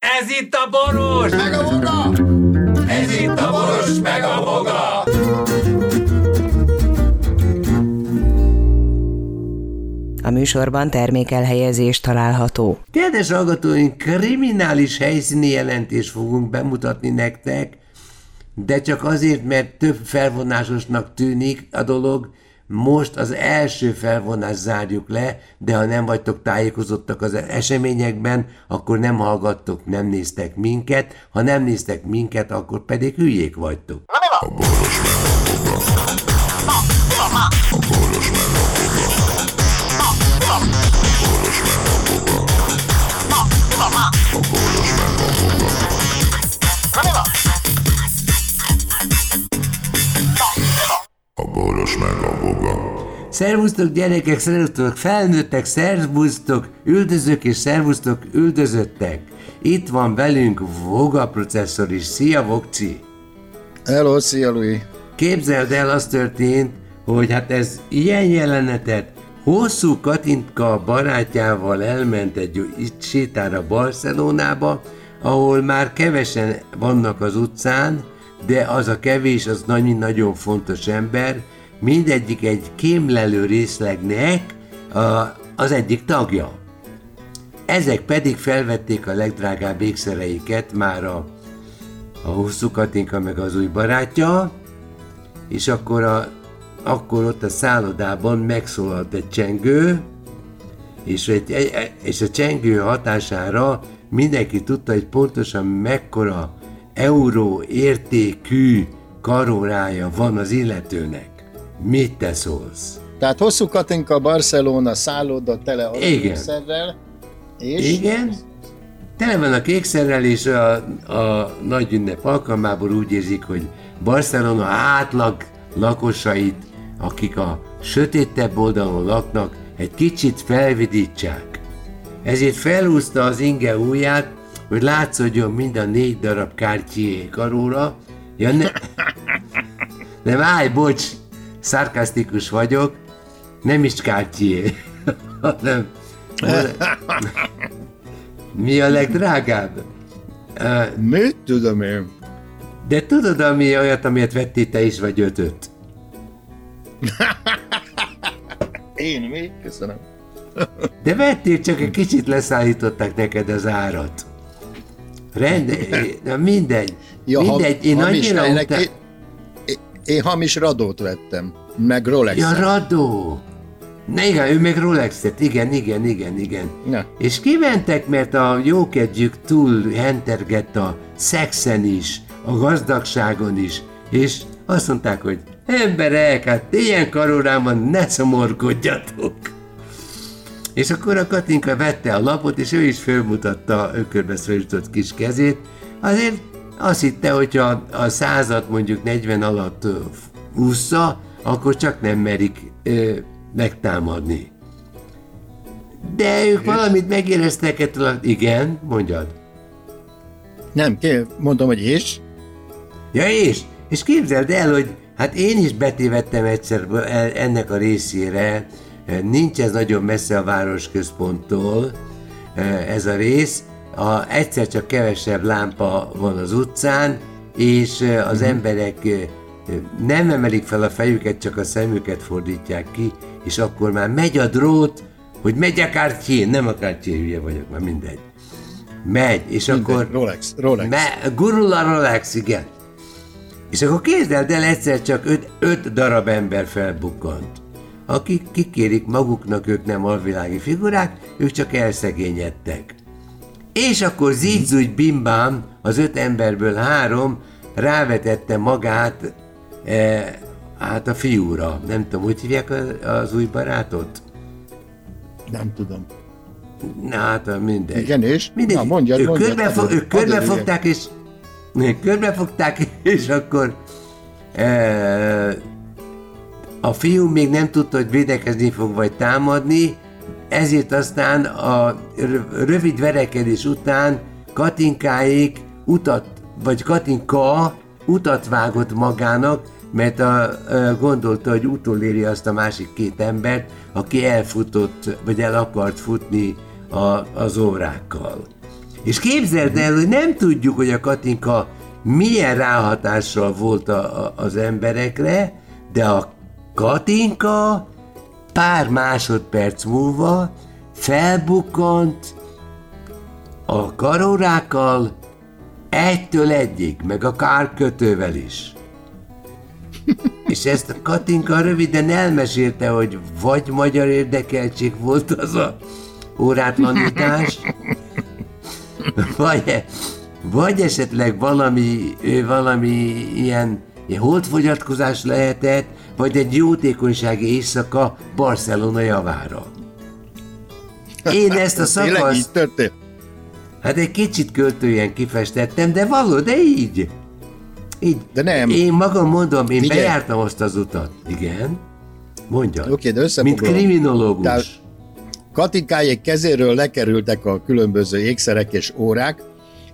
Ez itt a boros! Meg a boga! Ez itt a boros, meg a boga! A műsorban termékelhelyezés található. Kedves hallgatóink, kriminális helyszíni jelentést fogunk bemutatni nektek, de csak azért, mert több felvonásosnak tűnik a dolog, most az első felvonást zárjuk le, de ha nem vagytok tájékozottak az eseményekben, akkor nem hallgattok, nem néztek minket, ha nem néztek minket, akkor pedig hülyék vagytok. A Szervusztok gyerekek, szervusztok felnőttek, szervusztok üldözők és szervusztok üldözöttek. Itt van velünk Voga processzor is. Szia Vokci! Hello, szia Louis. Képzeld el, az történt, hogy hát ez ilyen jelenetet hosszú Katinka barátjával elment egy itt sétára Barcelonába, ahol már kevesen vannak az utcán, de az a kevés, az nagyon, nagyon fontos ember, mindegyik egy kémlelő részlegnek a, az egyik tagja. Ezek pedig felvették a legdrágább ékszereiket már a, a hosszú Katinka meg az új barátja, és akkor, a, akkor ott a szállodában megszólalt egy csengő, és, egy, és a csengő hatására mindenki tudta, hogy pontosan mekkora euró értékű karórája van az illetőnek. Mit te szólsz? Tehát hosszú Katinka Barcelona szálloda tele a Igen. kékszerrel, és Igen? Tele van a kékszerrel, és a, a nagy ünnep alkalmából úgy érzik, hogy Barcelona átlag lakosait, akik a sötétebb oldalon laknak, egy kicsit felvidítsák. Ezért felhúzta az inge ujját, hogy látszódjon mind a négy darab kártyé karóra. Ja, ne... Nem, állj, bocs, szarkasztikus vagyok, nem is kártyé, hanem... Mi a legdrágább? Mit tudom én? De tudod, ami olyat, amilyet vettél te is, vagy ötöt? Én mi? Köszönöm. De vettél, csak egy kicsit leszállították neked az árat. Rend, na mindegy. Ja, mindegy, én hamis, annyira ennek utá... én, hamis radót vettem, meg rolex Ja, Radó! Na igen, ő meg Rolexet, igen, igen, igen, igen. Na. És kimentek, mert a jókedjük túl hentergett a szexen is, a gazdagságon is, és azt mondták, hogy emberek, hát ilyen karórámban ne szomorkodjatok. És akkor a Katinka vette a lapot, és ő is fölmutatta ökörbe szorított kis kezét. Azért azt hitte, hogyha a százat mondjuk 40 alatt ússza, akkor csak nem merik ö, megtámadni. De ők valamit megéreztek ettől a... Igen, mondjad. Nem, mondom, hogy és? Ja és? És képzeld el, hogy hát én is betévettem egyszer ennek a részére, nincs ez nagyon messze a városközponttól, ez a rész, a, egyszer csak kevesebb lámpa van az utcán, és az emberek nem emelik fel a fejüket, csak a szemüket fordítják ki, és akkor már megy a drót, hogy megy a kártyén, nem a kártyén, hülye vagyok, már mindegy. Megy, és Minden, akkor... Rolex, Rolex. Me, gurul a Rolex, igen. És akkor képzeld el, egyszer csak öt, öt darab ember felbukkant. Akik kikérik maguknak, ők nem alvilági figurák, ők csak elszegényedtek. És akkor zígyzúgy bimbám, az öt emberből három rávetette magát e, hát a fiúra. Nem tudom, hogy hívják az, új barátot? Nem tudom. Na hát mindegy. Igen, és? Mindegy. Na, mondjad, ők mondjad, körbefo- hadd ők körbefogták, és körbefogták, és akkor e, a fiú még nem tudta, hogy védekezni fog, vagy támadni, ezért aztán a rö- rövid verekedés után Katinkáék utat, vagy Katinka utat vágott magának, mert a, a, gondolta, hogy utoléri azt a másik két embert, aki elfutott, vagy el akart futni a, az órákkal. És képzeld el, hogy nem tudjuk, hogy a Katinka milyen ráhatással volt a, a, az emberekre, de a Katinka pár másodperc múlva felbukkant a karórákkal egytől egyig, meg a kárkötővel is. És ezt a Katinka röviden elmesélte, hogy vagy magyar érdekeltség volt az a órátlanítás, vagy, vagy esetleg valami, valami ilyen, ilyen holdfogyatkozás lehetett, vagy egy jótékonysági éjszaka Barcelona javára. Én ezt a szakaszt, történt? hát egy kicsit költően kifestettem, de való, de így. Így. De nem. Én magam mondom, én Figyelj. bejártam azt az utat. Igen. Mondja. Oké, de Mint összefoglalom. kriminológus. Tehát- Katinkájék kezéről lekerültek a különböző ékszerek és órák,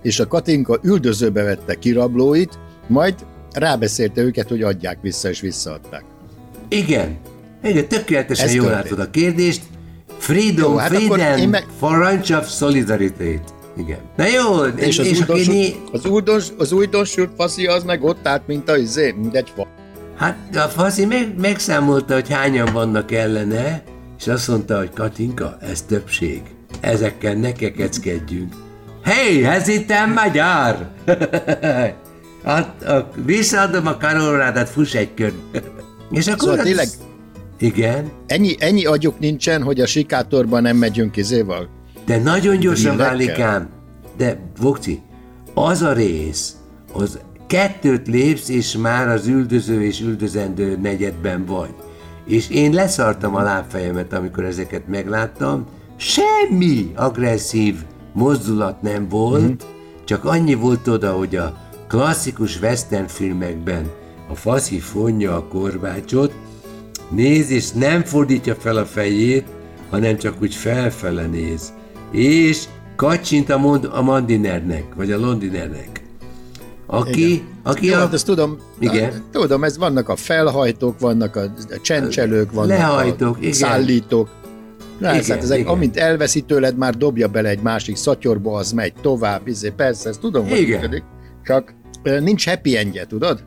és a Katinka üldözőbe vette kirablóit, majd rábeszélte őket, hogy adják vissza, és visszaadták. Igen. Igen, tökéletesen Ez jól történt. látod a kérdést. Freedom, Jó, hát freedom, meg- for of solidarity. Igen. Na jó, És az, és újdonsült, né... az, újdons, az újdonsült faszi az meg ott állt, mint a izé, mint egy fa. Hát a faszi meg, megszámolta, hogy hányan vannak ellene, és azt mondta, hogy Katinka, ez többség. Ezekkel ne kekeckedjünk. Hey, ez itt a magyar! hát, a, visszaadom a karórádát, fuss egy kör. És akkor Szóval tényleg- Igen, Ennyi, ennyi agyuk nincsen, hogy a sikátorban nem megyünk izéval. de nagyon gyorsan válik ám. De, Vokci, az a rész, az kettőt lépsz, és már az üldöző és üldözendő negyedben vagy. És én leszartam a lábfejemet, amikor ezeket megláttam. Semmi agresszív mozdulat nem volt, Mhm. csak annyi volt oda, hogy a klasszikus western filmekben a faszi fonja a korbácsot, néz és nem fordítja fel a fejét, hanem csak úgy felfele néz. És kacsint a, mond, a Mandinernek, vagy a Londinernek. Aki, aki Jó, a... hát ezt tudom. Igen. Tudom, ez vannak a felhajtók, vannak a a csendcselők, vannak Lehajtók, a igen. szállítók. Na, Igen, hát ezek, igen. amint elveszi tőled, már dobja bele egy másik szatyorba, az megy tovább, izé, persze, ezt tudom, hogy Igen. működik. Csak nincs happy endje, tudod?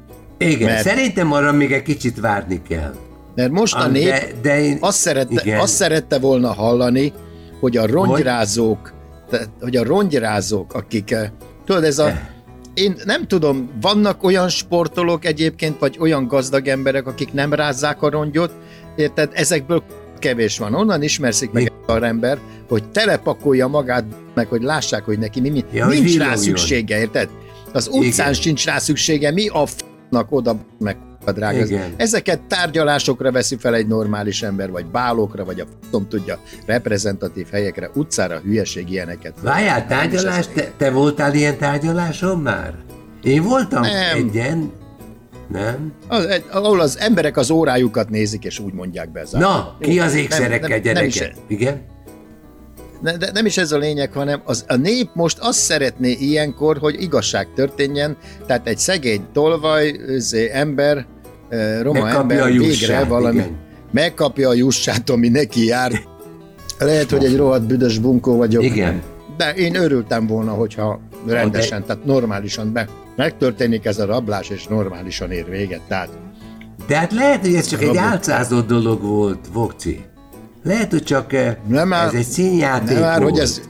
Igen, mert- szerintem arra még egy kicsit várni kell. Mert most a nép de- de én- azt, szerette, igen. azt szerette volna hallani, hogy a rongyrázók, hogy a rongyrázók, akik, eh, tudod, ez a, Eh. én nem tudom, vannak olyan sportolók egyébként, vagy olyan gazdag emberek, akik nem rázzák a rongyot, érted, ezekből kevés van. Onnan ismerszik meg egy ember, hogy telepakolja magát, meg hogy lássák, hogy neki mi, mi Ja, nincs rá szüksége, érted? Az utcán Igen. sincs rá szüksége, mi a f***nak oda meg a drága. Igen. Ezeket tárgyalásokra veszi fel egy normális ember, vagy bálokra, vagy a f***om tudja, reprezentatív helyekre, utcára hülyeség ilyeneket. Várjál, tárgyalás? Te, te voltál ilyen tárgyaláson már? Én voltam Nem. egyen. Nem? Az, egy- ahol az emberek az órájukat nézik, és úgy mondják be. Na, ki az ékszerekkel, nem, nem, nem, is, gyereket? Igen? Ne- de nem is ez a lényeg, hanem az, a nép most azt szeretné ilyenkor, hogy igazság történjen, tehát egy szegény tolvaj, izé, ember, eh, roma Megkapja ember a végre valami, igen. megkapja a jussát, ami neki jár. Lehet, hogy egy rohadt büdös bunkó vagyok. Igen. De én örültem volna, hogyha rendesen, tehát normálisan be, megtörténik ez a rablás, és normálisan ér véget. Tehát De hát lehet, hogy ez csak egy álcázott dolog volt, Vokci. Lehet, hogy csak eh, Nem már- ez egy színjáték nem már, hogy ez,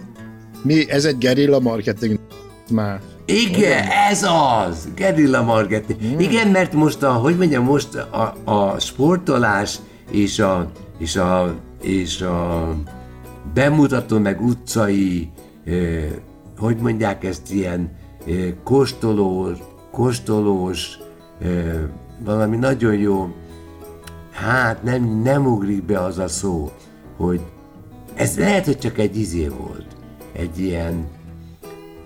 mi, ez egy gerilla marketing már. Igen, ez az! Gerilla marketing. Hmm. Igen, mert most a, hogy mondjam, most a, a sportolás és a, és a, és a bemutató meg utcai, eh, hogy mondják ezt, ilyen eh, kóstolós, kóstolós, eh, valami nagyon jó, hát nem, nem ugrik be az a szó, hogy ez lehet, hogy csak egy izé volt, egy ilyen,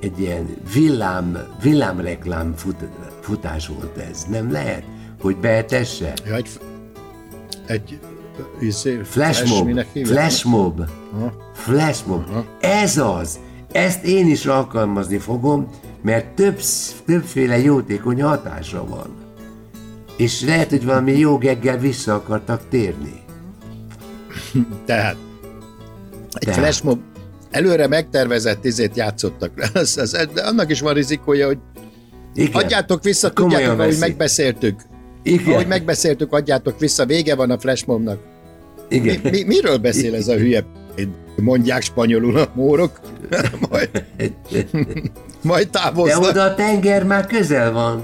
egy ilyen villám, villámreklám fut, futás volt ez, nem lehet, hogy beetesse? Ja, egy, egy izé, Flashmob, flashmob, flashmob, ez az, ezt én is alkalmazni fogom, mert több, többféle jótékony hatása van. És lehet, hogy valami jó geggel vissza akartak térni. Tehát egy Tehát. flashmob, előre megtervezett izét játszottak le. Az, az, de annak is van rizikója, hogy Igen. adjátok vissza, Komolyan tudjátok, ahogy megbeszéltük. Igen. Ahogy megbeszéltük, adjátok vissza, vége van a flashmobnak. Mi, Igen. mi, miről beszél ez a hülye? Mondják spanyolul a mórok, majd, majd De távoznak. oda a tenger már közel van.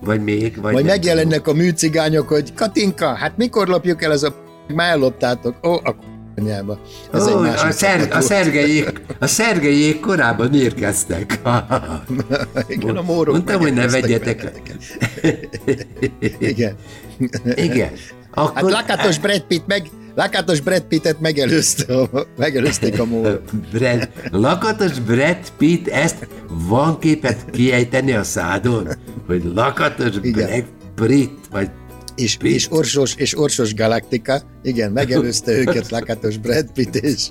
Vagy még, vagy Majd megjelennek a műcigányok, hogy Katinka, hát mikor lopjuk el ez a már elloptátok. Ó, a anyába. Ez Ó, egy a, szer, a, volt. szergejék, a szergejék korábban érkeztek. Igen, a mórok Mondtam, hogy ne vegyetek. Igen. Igen. Akkor, Hát lakátos Brad Pitt meg, lakátos Brad Pittet megelőzte, a- megelőzték a mórok. Brad, lakatos Brad Pitt, ezt van képet kiejteni a szádon? Hogy lakatos Igen. Brad Pitt, vagy És, Pitt. és, Orsos, és Orsos Galaktika, igen, megelőzte őket Lakatos Brad Pitt és,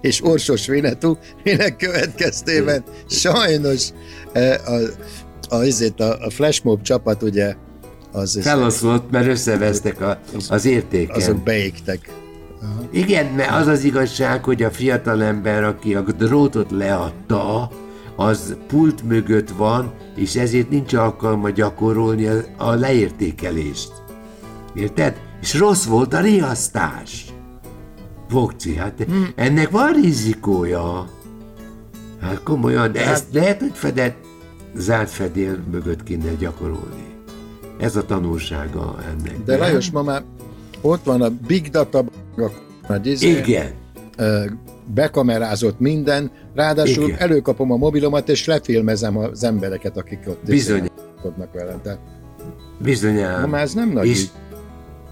és Orsos Vinetú, minek következtében sajnos eh, a, a, azért a, a Flashmob csapat ugye az, feloszlott, mert összevesztek a, az értéken. azok beégtek. Igen, mert az az igazság, hogy a fiatalember, aki a drótot leadta, az pult mögött van, és ezért nincs alkalma gyakorolni a, a leértékelést. Érted? És rossz volt a riasztás. Vokci, hát Hmm. ennek van rizikója. Hát komolyan, de ezt lehet, hogy fedett, zárt fedél mögött kéne gyakorolni. Ez a tanulsága ennek. De nem? Lajos, ma már ott van a Big Data, a izé, Igen. bekamerázott minden, ráadásul Igen. előkapom a mobilomat, és lefilmezem az embereket, akik ott Bizony. kodnak velem. Tehát, Bizonyám. ma már ez nem nagy És, ügy.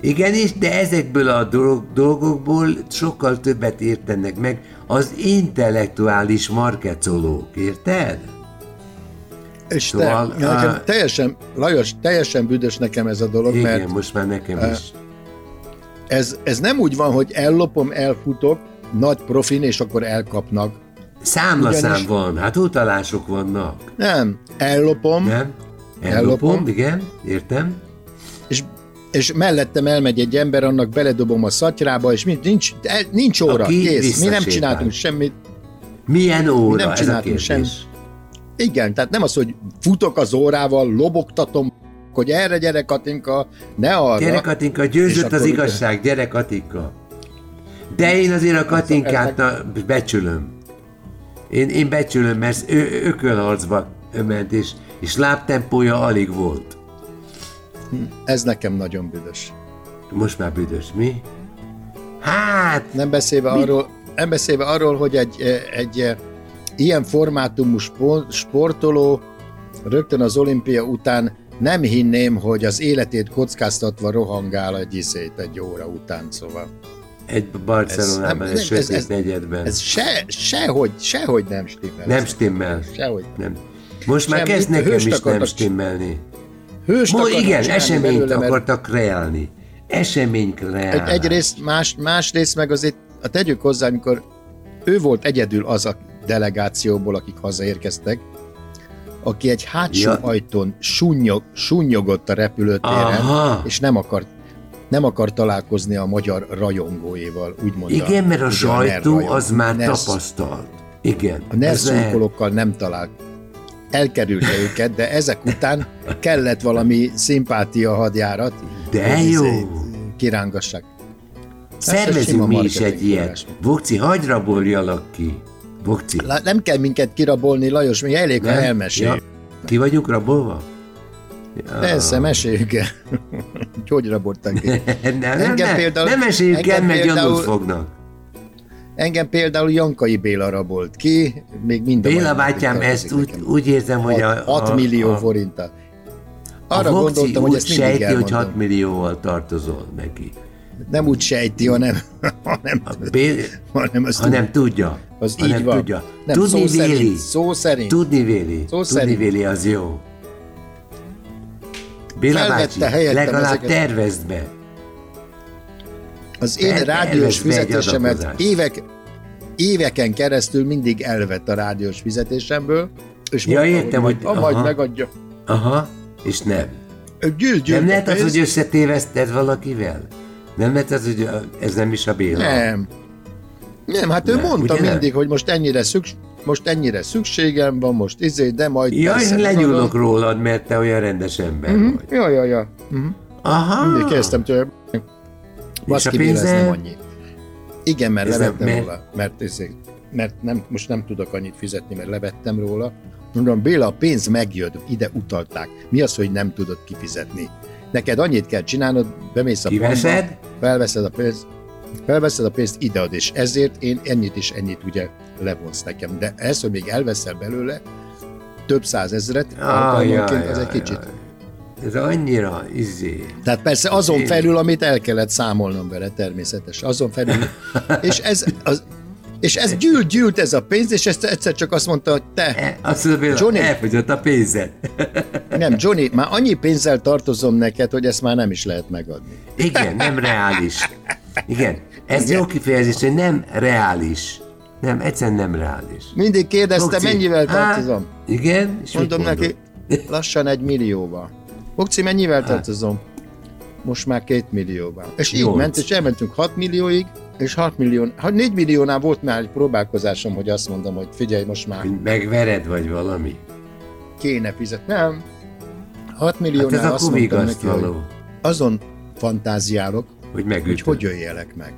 igen, és de ezekből a dolog, dolgokból sokkal többet értenek meg az intellektuális markecolók, érted? És te, Szóval, nekem á- teljesen, Lajos, teljesen büdös nekem ez a dolog, Igen, mert most már nekem is. ez, ez nem úgy van, hogy ellopom, elfutok, nagy profin, és akkor elkapnak. Számlaszám ugyanis- van, hát utalások vannak, Nem, ellopom, nem? Ellopom, Ellopom. igen, értem. és, és mellettem elmegy egy ember, annak beledobom a szatyrába, és mi, nincs, el, nincs óra, Aki kész. Mi nem csináltunk semmit. Milyen óra nem ez a csináltunk semmit. Igen, tehát nem az, hogy futok az órával, lobogtatom, hogy erre gyere Katinka, ne arra. Gyere Katinka, győzött az ugye- igazság, gyere Katinka. De én azért a Katinkát na, becsülöm. Én, én becsülöm, mert ő ökölharcba ment, és, és lábtempója alig volt. Ez nekem nagyon büdös. Most már büdös, mi? Hát, Nem beszélve, arról, nem beszélve arról, hogy egy, eh, egy eh, ilyen formátumú spor- sportoló rögtön az olimpia után nem hinném, hogy az életét kockáztatva rohangál egy izét egy óra után, szóval. egy Barcelonában, Ez egy nem- sötét ez- negyedben. Ez se, sehogy, sehogy nem stimmel. nem stimmel. Sehogy. Nem. Most már Semmi, kezd nekem is nem akartak- stimmelni. Hőst Mo, igen, eseményt belőle, akartak kreálni. Esemény kreálni. Egy, egyrészt, más, másrészt meg azért a tegyük hozzá, amikor ő volt egyedül az a delegációból, akik hazaérkeztek, aki egy hátsó Ja. ajtón sunnyog, sunnyogott a repülőtéren, Aha. és nem akart, nem akart találkozni a magyar rajongóival, úgy mondta. Igen, mert a ugye sajtó az már NER tapasztalt. Igen. A NER ez lehet. szurkolókkal nem talált. Elkerülte őket, de ezek után kellett valami szimpátia hadjárat, De jó. izé Kirángassák. Szervezünk mi is egy ilyet. forrás. Bokci, hagyd raboljalak ki. Bokci. Nem kell minket kirabolni, Lajos, mi elég, ha Nem? elmeséljük. Ja. Ki vagyunk rabolva? Ja. Persze, meséljük el. Hogy raboltak ki. nem, nem, Engem nem, például- nem esélyük el, mert gyanút fognak. Engem például Jankai Béla rabolt ki, még minden Béla bátyám, ezt úgy, úgy érzem, hogy a... 6 a, millió a, forinttal. a Arra Vokci gondoltam, hogy ezt mindig sejti, hogy elmondom. 6 millióval tartozol neki. Nem úgy sejti, hanem, hanem, A Bé... hanem azt hanem tudja. Az hanem így van. tudja. Nem, Tudni szó véli. szerint, szó szerint. Tudni véli. Szó Tudni szerint. véli, az jó. Béla bácsi, legalább ezeket. tervezd be. Az én El- rádiós fizetésemet évek, éveken keresztül mindig elvett a rádiós fizetésemből, és Ja, mondta, értem, hogy, hogy- majd, aha. megadja. Aha, és nem. Gyűlt, gyűlt Nem lehet az, hogy összetéveszted valakivel? Nem az, hogy a- ez nem is a Béla? Nem. Nem, hát ő Nem, mondta ugye nem? mindig, hogy most ennyire, szüks, most ennyire szükségem van, most izé, de majd... Ja, persze, én legyúlok rólad, mert te olyan rendes ember Mhm, vagy. Ja, ja, ja. Mhm. Aha. Mindig kérdeztem tőle, baszki, mi lesz, nem annyi. Igen, mert Ez nem- levettem mert- róla, mert, izé, mert nem, most nem tudok annyit fizetni, mert levettem róla. Mondom, Béla, a pénz megjött, ide utalták. Mi az, hogy nem tudod kifizetni? Neked annyit kell csinálnod, bemész a Kiveszed? felveszed a pénzt, felveszed a pénzt, idead, és ezért én ennyit is ennyit ugye levonsz nekem. De ez, hogy még elveszel belőle több százezret, alkalmanként, az egy kicsit. Ez annyira izé. Tehát persze azon felül, amit el kellett számolnom vele természetesen, azon felül. és ez, az, és ez gyűlt, gyűlt ez a pénz, és ezt egyszer csak azt mondta, hogy te, E, Azt hogy Johnny. elfogyott a pénzed. Nem, Johnny, már annyi pénzzel tartozom neked, hogy ezt már nem is lehet megadni. Igen, nem reális. Igen, ez jó kifejezés, hogy nem reális. Nem, egyszerűen nem reális. Mindig kérdezte, Bokci, mennyivel á, tartozom. Igen, és Mondom neki, lassan egy millióval. Bokci, mennyivel Hát. tartozom? Most már két millióval. És így ment, és elmentünk 6 millióig, és 6 millió, hát 4 milliónál volt már egy próbálkozásom, hogy azt mondom, hogy figyelj, most már megvered, vagy valami. kéne fizetni. Nem. 6 Hát milliónál ez azt mondtam neki, hogy azon fantáziálok, hogy hogy megütöd. hogy jöjjelek meg.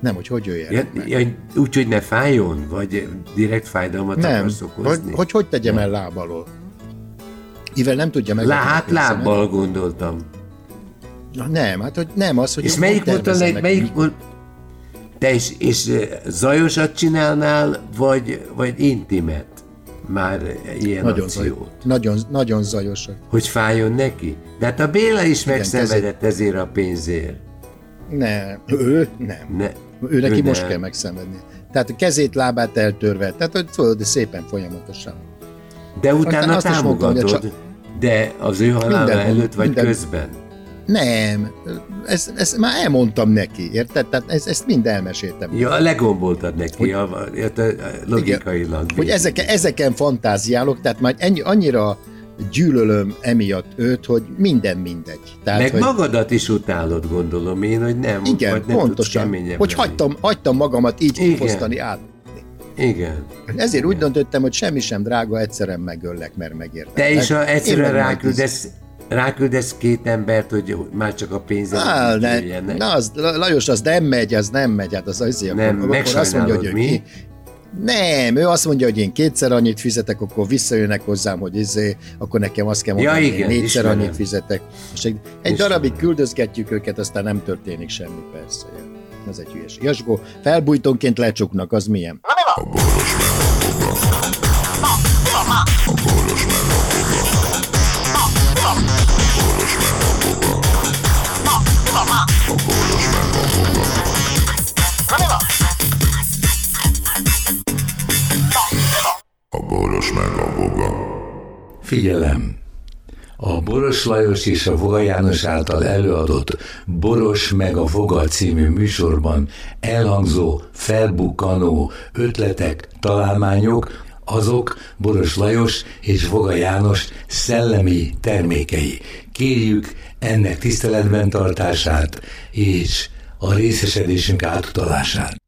Nem, hogy hogy Ja, jöjjelek meg. ja, úgy, hogy ne fájjon? Vagy direkt fájdalmat nem, akarsz hogy, okozni? hogy hogy tegyem el lábalól. Mivel nem tudja meg. Lá, hát lábbal gondoltam. Nem, hát hogy nem az, hogy És hogy melyik volt a leg, melyik volt? Te is, és eh, zajosat csinálnál, vagy, vagy intimet? Már ilyen nagyon, akciót. zaj, nagyon, nagyon zajosak. Hogy fájjon neki? De hát a Béla is Igen, megszenvedett ezért a pénzért. Nem, ő nem. Ne, Ő neki ő most nem. kell megszenvedni. Tehát a kezét, lábát eltörve. Tehát, hogy tudod, szépen folyamatosan. De utána azt is mondtam, támogatod. De az ő halála Minden- előtt vagy minden- közben? Nem, ezt, ezt már elmondtam neki, érted? Tehát ezt, ezt mind elmeséltem. Ja, legomboltad neki, Hogy- a, a, logikailag. Hogy ezeke, ezeken fantáziálok, tehát már ennyi, annyira gyűlölöm emiatt őt, hogy minden mindegy. Tehát, Meg hogy magadat is utálod, gondolom én, hogy nem, igen, vagy nem tudsz pontosan, keményebb hogy lenni. hagytam, hagytam magamat így Igen. kifosztani át. Igen. Ezért úgy döntöttem, hogy semmi sem drága, egyszerűen megöllek, mert megértem. Te is a, egyszerűen ráküldesz, ráküldesz két embert, hogy már csak a pénzzel Á, ne, jöjjenek. na, az, Lajos, az nem megy, az nem megy, hát az azért, Nem, akkor, akkor azt mondja, hogy mi? ki, nem, ő azt mondja, hogy én kétszer annyit fizetek, akkor visszajönnek hozzám, hogy izé, akkor nekem azt kell Ja, mondani, hogy igen, én négyszer ismerem. annyit fizetek. És egy, egy Ismerem. darabig küldözgetjük őket, aztán nem történik semmi, persze. Ez egy hülyes. Jasgó, felbújtónként lecsuknak, az milyen? A boros a boga. Figyelem! A Boros Lajos és a Voga János által előadott Boros meg a Voga című műsorban elhangzó, felbukkanó ötletek, találmányok, azok Boros Lajos és Voga János szellemi termékei. Kérjük ennek tiszteletben tartását és a részesedésünk átutalását.